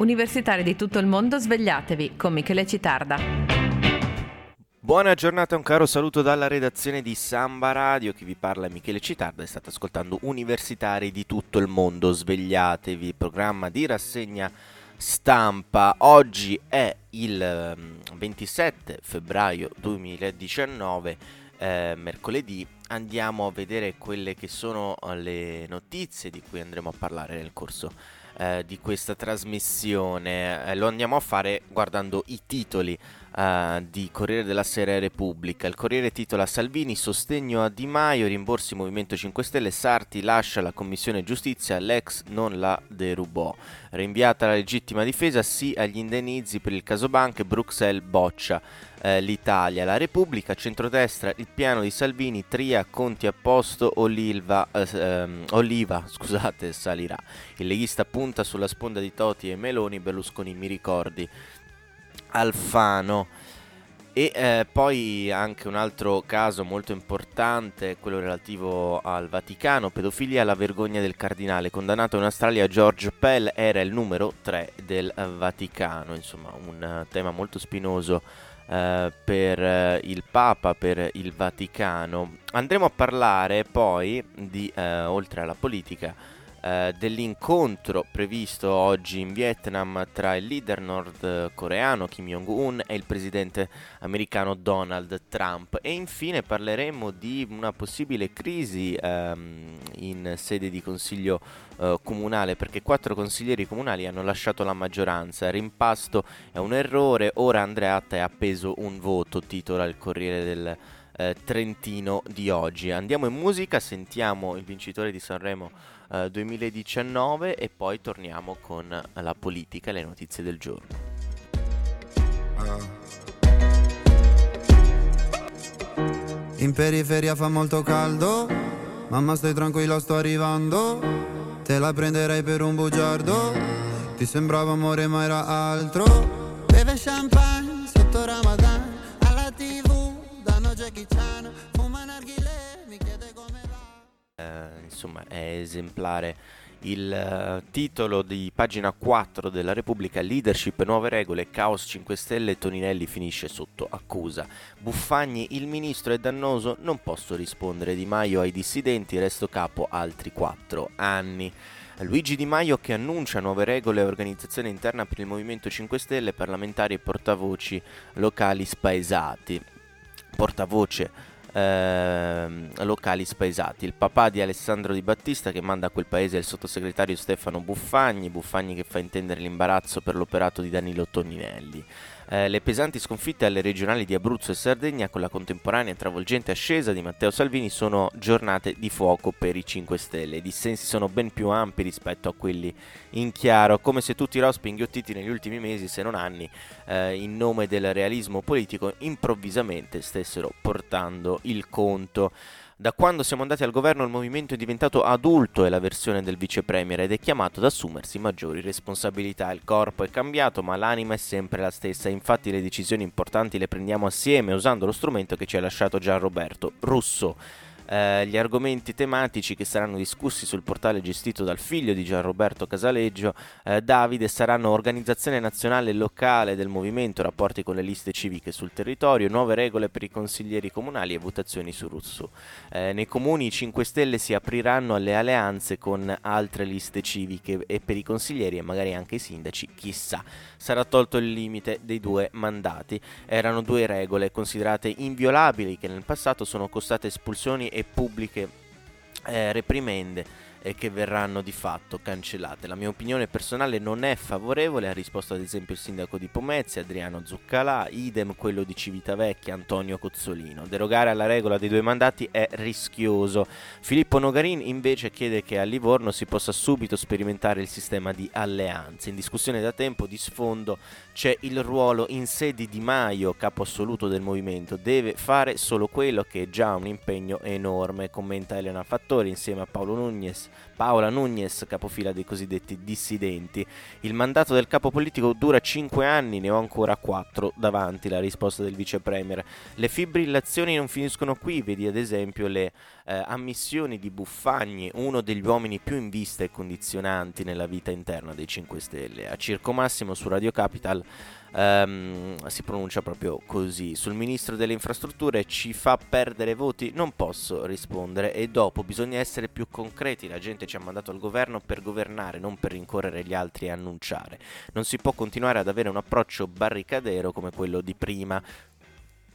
Universitari di tutto il mondo, svegliatevi con Michele Citarda. Buona giornata, un caro saluto dalla redazione di Samba Radio. Chi vi parla è Michele Citarda e state ascoltando Universitari di tutto il mondo, svegliatevi, programma di rassegna stampa. Oggi è il 27 mm, febbraio 2019, eh, mercoledì. Andiamo a vedere quelle che sono le notizie di cui andremo a parlare nel corso eh, di questa trasmissione. Eh, lo andiamo a fare guardando i titoli eh, di Corriere della Sera Repubblica. Il Corriere titola Salvini, sostegno a Di Maio, rimborsi Movimento 5 Stelle, Sarti lascia la Commissione Giustizia, l'ex non la derubò. Rinviata la legittima difesa, sì agli indennizi per il caso banche, Bruxelles boccia eh, l'Italia. La Repubblica, centrodestra, il piano di Salvini, Tria, Conti a posto, Oliva, eh, ehm, Oliva scusate, salirà. Il leghista punta sulla sponda di Toti e Meloni, Berlusconi mi ricordi. Alfano. E eh, poi anche un altro caso molto importante, quello relativo al Vaticano, pedofilia alla vergogna del cardinale, condannato in Australia George Pell, era il numero 3 del Vaticano, insomma un tema molto spinoso eh, per eh, il Papa, per il Vaticano. Andremo a parlare poi di, eh, oltre alla politica, eh, dell'incontro previsto oggi in Vietnam tra il leader nordcoreano Kim Jong-un e il presidente americano Donald Trump. E infine parleremo di una possibile crisi ehm, in sede di consiglio eh, comunale perché quattro consiglieri comunali hanno lasciato la maggioranza. Rimpasto è un errore. Ora Andreatta è appeso un voto titola il Corriere del eh, Trentino di oggi. Andiamo in musica sentiamo il vincitore di Sanremo 2019 eh, e poi torniamo con la politica e le notizie del giorno. In periferia fa molto caldo, mamma stai tranquilla sto arrivando, te la prenderei per un bugiardo, ti sembrava amore ma era altro, beve champagne sotto Ramadan, Eh, insomma è esemplare il uh, titolo di pagina 4 della Repubblica Leadership, nuove regole, caos 5 Stelle, Toninelli finisce sotto accusa. Buffagni, il ministro è dannoso, non posso rispondere Di Maio ai dissidenti, resto capo altri 4 anni. Luigi Di Maio che annuncia nuove regole e organizzazione interna per il Movimento 5 Stelle, parlamentari e portavoci locali spaesati. Portavoce eh, locali spaesati. Il papà di Alessandro Di Battista che manda a quel paese il sottosegretario Stefano Buffagni, Buffagni che fa intendere l'imbarazzo per l'operato di Danilo Toninelli. Eh, le pesanti sconfitte alle regionali di Abruzzo e Sardegna con la contemporanea e travolgente ascesa di Matteo Salvini sono giornate di fuoco per i 5 Stelle. I dissensi sono ben più ampi rispetto a quelli in chiaro, come se tutti i rospi inghiottiti negli ultimi mesi, se non anni, eh, in nome del realismo politico, improvvisamente stessero portando il conto. Da quando siamo andati al governo il movimento è diventato adulto, è la versione del vice premier ed è chiamato ad assumersi maggiori responsabilità. Il corpo è cambiato ma l'anima è sempre la stessa, infatti le decisioni importanti le prendiamo assieme usando lo strumento che ci ha lasciato Gian Roberto, Russo. Eh, gli argomenti tematici che saranno discussi sul portale gestito dal figlio di Gianroberto Casaleggio, eh, Davide, saranno organizzazione nazionale e locale del movimento, rapporti con le liste civiche sul territorio, nuove regole per i consiglieri comunali e votazioni su Russo. Eh, nei comuni i 5 Stelle si apriranno alle alleanze con altre liste civiche e per i consiglieri e magari anche i sindaci, chissà, sarà tolto il limite dei due mandati. Erano due regole considerate inviolabili che nel passato sono costate espulsioni e pubbliche eh, reprimende e che verranno di fatto cancellate. La mia opinione personale non è favorevole, ha risposto ad esempio il sindaco di Pomezia, Adriano Zuccalà, idem quello di Civitavecchia, Antonio Cozzolino. Derogare alla regola dei due mandati è rischioso. Filippo Nogarin invece chiede che a Livorno si possa subito sperimentare il sistema di alleanze. In discussione da tempo di sfondo c'è il ruolo in sé di Di Maio, capo assoluto del movimento, deve fare solo quello che è già un impegno enorme, commenta Elena Fattori insieme a Paolo Nunez Paola Nunez, capofila dei cosiddetti dissidenti. Il mandato del capo politico dura 5 anni, ne ho ancora 4 davanti, la risposta del vice premier. Le fibrillazioni non finiscono qui, vedi ad esempio le eh, ammissioni di Buffagni, uno degli uomini più in vista e condizionanti nella vita interna dei 5 Stelle. A Circo Massimo su Radio Capital ehm, si pronuncia proprio così. Sul ministro delle infrastrutture ci fa perdere voti? Non posso rispondere e dopo bisogna essere più concreti, la gente ci ha mandato al governo per governare, non per rincorrere gli altri e annunciare. Non si può continuare ad avere un approccio barricadero come quello di prima.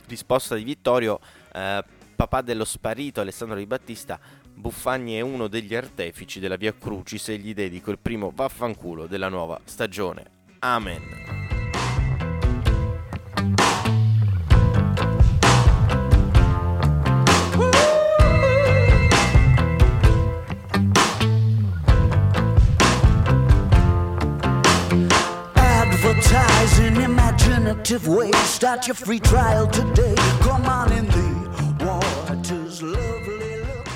Risposta di Vittorio, eh, papà dello sparito Alessandro Di Battista, Buffagni è uno degli artefici della Via Crucis e gli dedico il primo vaffanculo della nuova stagione. Amen. Start your free trial today. Come on in the water's lovely look.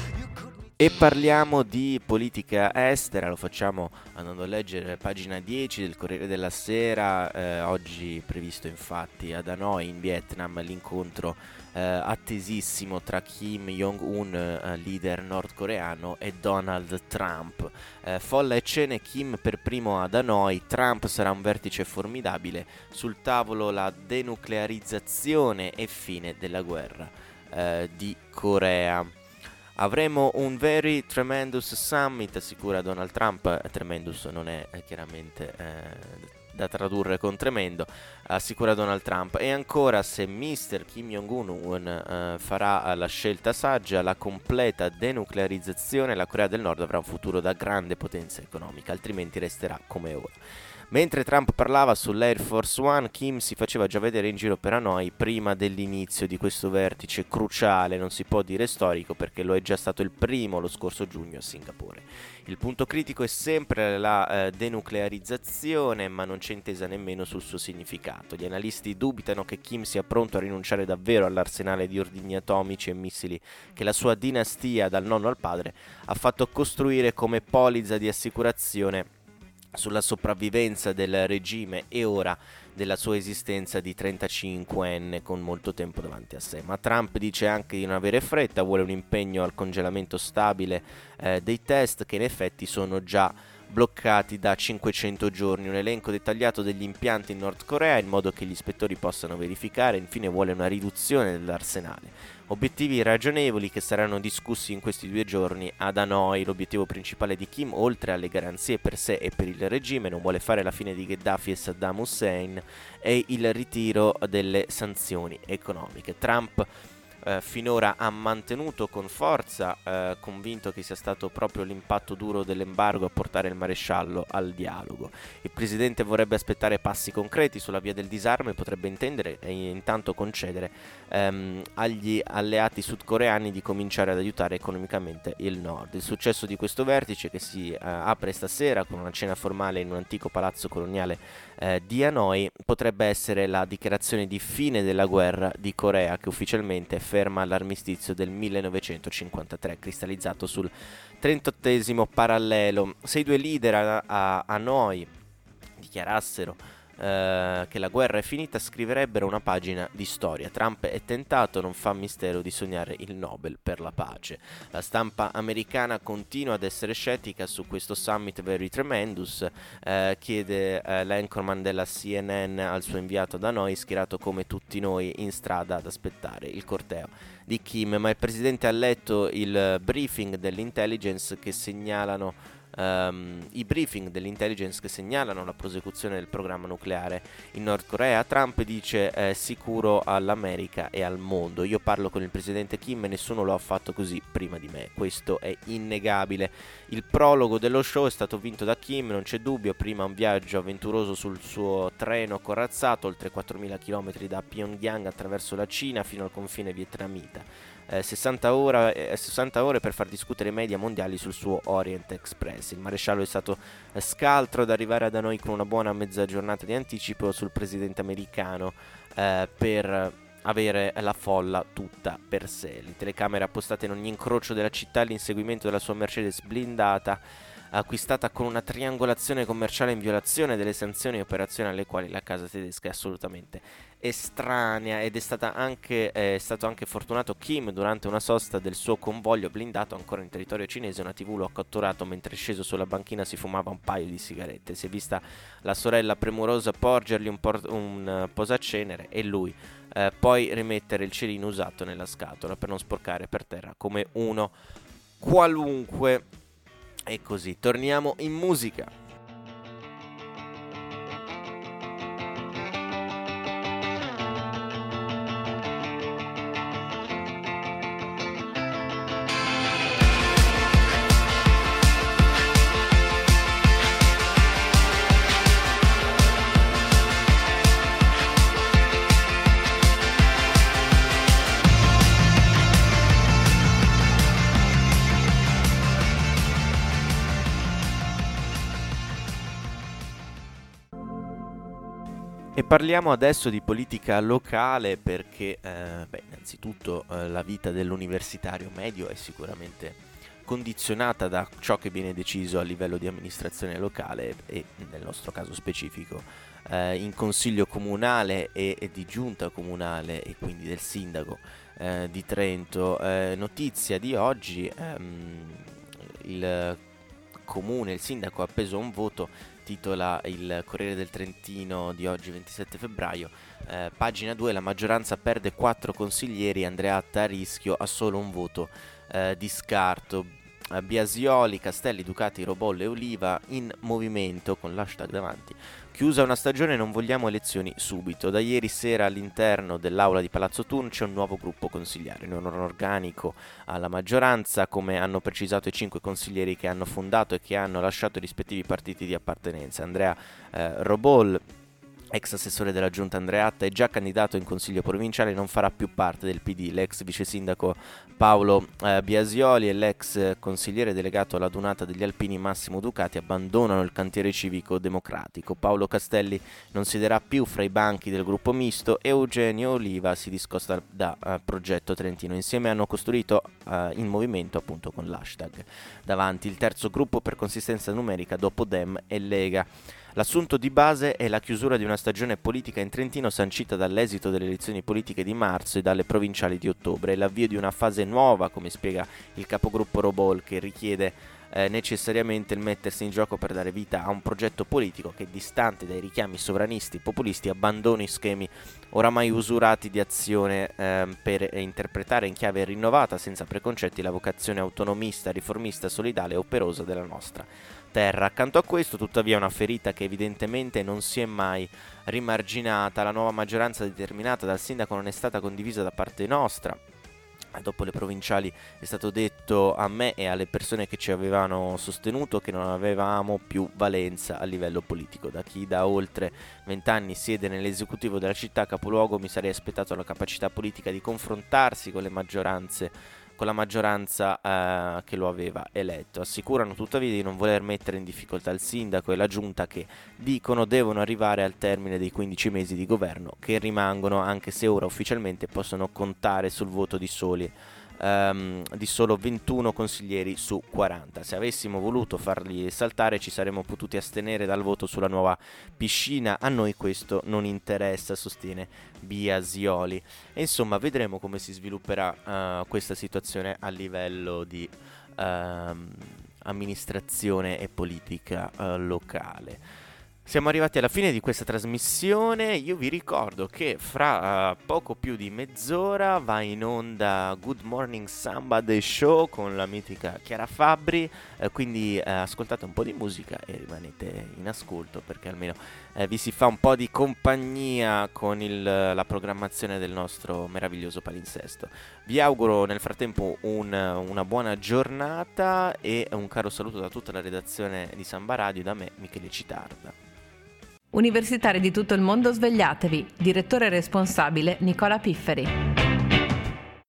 E parliamo di politica estera, lo facciamo andando a leggere pagina 10 del Corriere della Sera, eh, oggi previsto infatti ad Hanoi in Vietnam l'incontro eh, attesissimo tra Kim Jong-un, eh, leader nordcoreano, e Donald Trump. Eh, folla e cene, Kim per primo ad Hanoi, Trump sarà un vertice formidabile, sul tavolo la denuclearizzazione e fine della guerra eh, di Corea. Avremo un very tremendous summit, assicura Donald Trump. Tremendous non è chiaramente eh, da tradurre con tremendo, assicura Donald Trump. E ancora, se Mr. Kim Jong-un eh, farà la scelta saggia, la completa denuclearizzazione, la Corea del Nord avrà un futuro da grande potenza economica, altrimenti resterà come ora. Mentre Trump parlava sull'Air Force One, Kim si faceva già vedere in giro per Hanoi prima dell'inizio di questo vertice cruciale, non si può dire storico perché lo è già stato il primo lo scorso giugno a Singapore. Il punto critico è sempre la eh, denuclearizzazione, ma non c'è intesa nemmeno sul suo significato. Gli analisti dubitano che Kim sia pronto a rinunciare davvero all'arsenale di ordigni atomici e missili che la sua dinastia, dal nonno al padre, ha fatto costruire come polizza di assicurazione sulla sopravvivenza del regime e ora della sua esistenza di 35enne con molto tempo davanti a sé. Ma Trump dice anche di non avere fretta, vuole un impegno al congelamento stabile eh, dei test che in effetti sono già bloccati da 500 giorni, un elenco dettagliato degli impianti in Nord Corea in modo che gli ispettori possano verificare, infine vuole una riduzione dell'arsenale. Obiettivi ragionevoli che saranno discussi in questi due giorni ad Hanoi. L'obiettivo principale di Kim, oltre alle garanzie per sé e per il regime, non vuole fare la fine di Gheddafi e Saddam Hussein, è il ritiro delle sanzioni economiche. Trump eh, finora ha mantenuto con forza, eh, convinto che sia stato proprio l'impatto duro dell'embargo a portare il maresciallo al dialogo. Il presidente vorrebbe aspettare passi concreti sulla via del disarmo e potrebbe intendere e intanto concedere ehm, agli alleati sudcoreani di cominciare ad aiutare economicamente il nord. Il successo di questo vertice che si eh, apre stasera con una cena formale in un antico palazzo coloniale eh, di Hanoi potrebbe essere la dichiarazione di fine della guerra di Corea che ufficialmente ferma l'armistizio del 1953 cristallizzato sul 38 parallelo. Se i due leader a, a Hanoi dichiarassero eh, che la guerra è finita scriverebbero una pagina di storia. Trump è tentato, non fa mistero di sognare il Nobel per la pace. La stampa americana continua ad essere scettica su questo summit very tremendous, eh, chiede eh, l'anchorman della CNN al suo inviato da noi, schierato come tutti noi in strada ad aspettare il corteo di Kim, ma il presidente ha letto il briefing dell'intelligence che segnalano um, i briefing dell'intelligence che segnalano la prosecuzione del programma nucleare in Nord Corea, Trump dice è sicuro all'America e al mondo. Io parlo con il presidente Kim e nessuno lo ha fatto così prima di me, questo è innegabile. Il prologo dello show è stato vinto da Kim, non c'è dubbio, prima un viaggio avventuroso sul suo treno corazzato, oltre 4.000 km da Pyongyang attraverso la Cina fino al confine vietnamita eh, 60, ora, eh, 60, ore per far discutere i media mondiali sul suo Orient Express. Il maresciallo è stato eh, scaltro ad arrivare da noi con una buona mezza giornata di anticipo sul presidente americano eh, per avere la folla tutta per sé. Le telecamere appostate in ogni incrocio della città all'inseguimento della sua Mercedes blindata acquistata con una triangolazione commerciale in violazione delle sanzioni e operazioni alle quali la casa tedesca è assolutamente estranea ed è, anche, è, stato anche fortunato Kim durante una sosta del suo convoglio blindato ancora in territorio cinese una tv lo ha catturato mentre sceso sulla banchina si fumava un paio di sigarette si è vista la sorella premurosa porgergli un, por- un uh, posacenere e lui uh, poi rimettere il cerino usato nella scatola per non sporcare per terra come uno qualunque e così, torniamo in musica. Parliamo adesso di politica locale perché, eh, beh, innanzitutto eh, la vita dell'universitario medio è sicuramente condizionata da ciò che viene deciso a livello di amministrazione locale e nel nostro caso specifico eh, in consiglio comunale e, e, di giunta comunale e quindi del sindaco eh, di Trento. Eh, notizia di oggi, ehm, il comune, il sindaco ha appeso un voto titola il Corriere del Trentino di oggi 27 febbraio, eh, pagina 2, la maggioranza perde 4 consiglieri, Andreatta a rischio, ha solo un voto eh, di scarto. Biasioli, Castelli, Ducati, Robolle e Oliva in movimento con l'hashtag davanti. Chiusa una stagione non vogliamo elezioni subito. Da ieri sera all'interno dell'aula di Palazzo Turn c'è un nuovo gruppo consigliare, non organico alla maggioranza, come hanno precisato i cinque consiglieri che hanno fondato e che hanno lasciato i rispettivi partiti di appartenenza. Andrea eh, Robol, ex assessore della giunta Andreatta, è già candidato in consiglio provinciale e non farà più parte del PD. L'ex vice sindaco Paolo eh, Biasioli e l'ex consigliere delegato alla Dunata degli Alpini Massimo Ducati abbandonano il cantiere civico democratico. Paolo Castelli non siederà più fra i banchi del gruppo misto e Eugenio Oliva si discosta da uh, Progetto Trentino. Insieme hanno costruito uh, il movimento appunto con l'hashtag davanti il terzo gruppo per consistenza numerica dopo Dem e Lega. L'assunto di base è la chiusura di una stagione politica in Trentino sancita dall'esito delle elezioni politiche di marzo e dalle provinciali di ottobre. E l'avvio di una fase nuova, come spiega il capogruppo Robol, che richiede eh, necessariamente il mettersi in gioco per dare vita a un progetto politico che, distante dai richiami sovranisti e populisti, abbandoni schemi oramai usurati di azione eh, per interpretare in chiave rinnovata, senza preconcetti, la vocazione autonomista, riformista, solidale e operosa della nostra terra. Accanto a questo, tuttavia, una ferita che evidentemente non si è mai rimarginata. La nuova maggioranza determinata dal sindaco non è stata condivisa da parte nostra. Dopo le provinciali è stato detto a me e alle persone che ci avevano sostenuto che non avevamo più valenza a livello politico. Da chi da oltre vent'anni siede nell'esecutivo della città capoluogo mi sarei aspettato la capacità politica di confrontarsi con le maggioranze con la maggioranza eh, che lo aveva eletto. Assicurano tuttavia di non voler mettere in difficoltà il sindaco e la giunta che dicono devono arrivare al termine dei 15 mesi di governo che rimangono anche se ora ufficialmente possono contare sul voto di soli um, di solo 21 consiglieri su 40. Se avessimo voluto farli saltare ci saremmo potuti astenere dal voto sulla nuova piscina, a noi questo non interessa, sostiene Biasioli. E insomma vedremo come si svilupperà uh, questa situazione a livello di... Uh, amministrazione e politica uh, locale. Siamo arrivati alla fine di questa trasmissione. Io vi ricordo che fra uh, poco più di mezz'ora va in onda Good Morning Samba The Show con la mitica Chiara Fabbri. Uh, quindi uh, ascoltate un po' di musica e rimanete in ascolto perché almeno vi si fa un po' di compagnia con il, la programmazione del nostro meraviglioso palinsesto. Vi auguro nel frattempo un, una buona giornata e un caro saluto da tutta la redazione di Samba Radio da me, Michele Citarda. Universitari di tutto il mondo svegliatevi. Direttore responsabile Nicola Pifferi.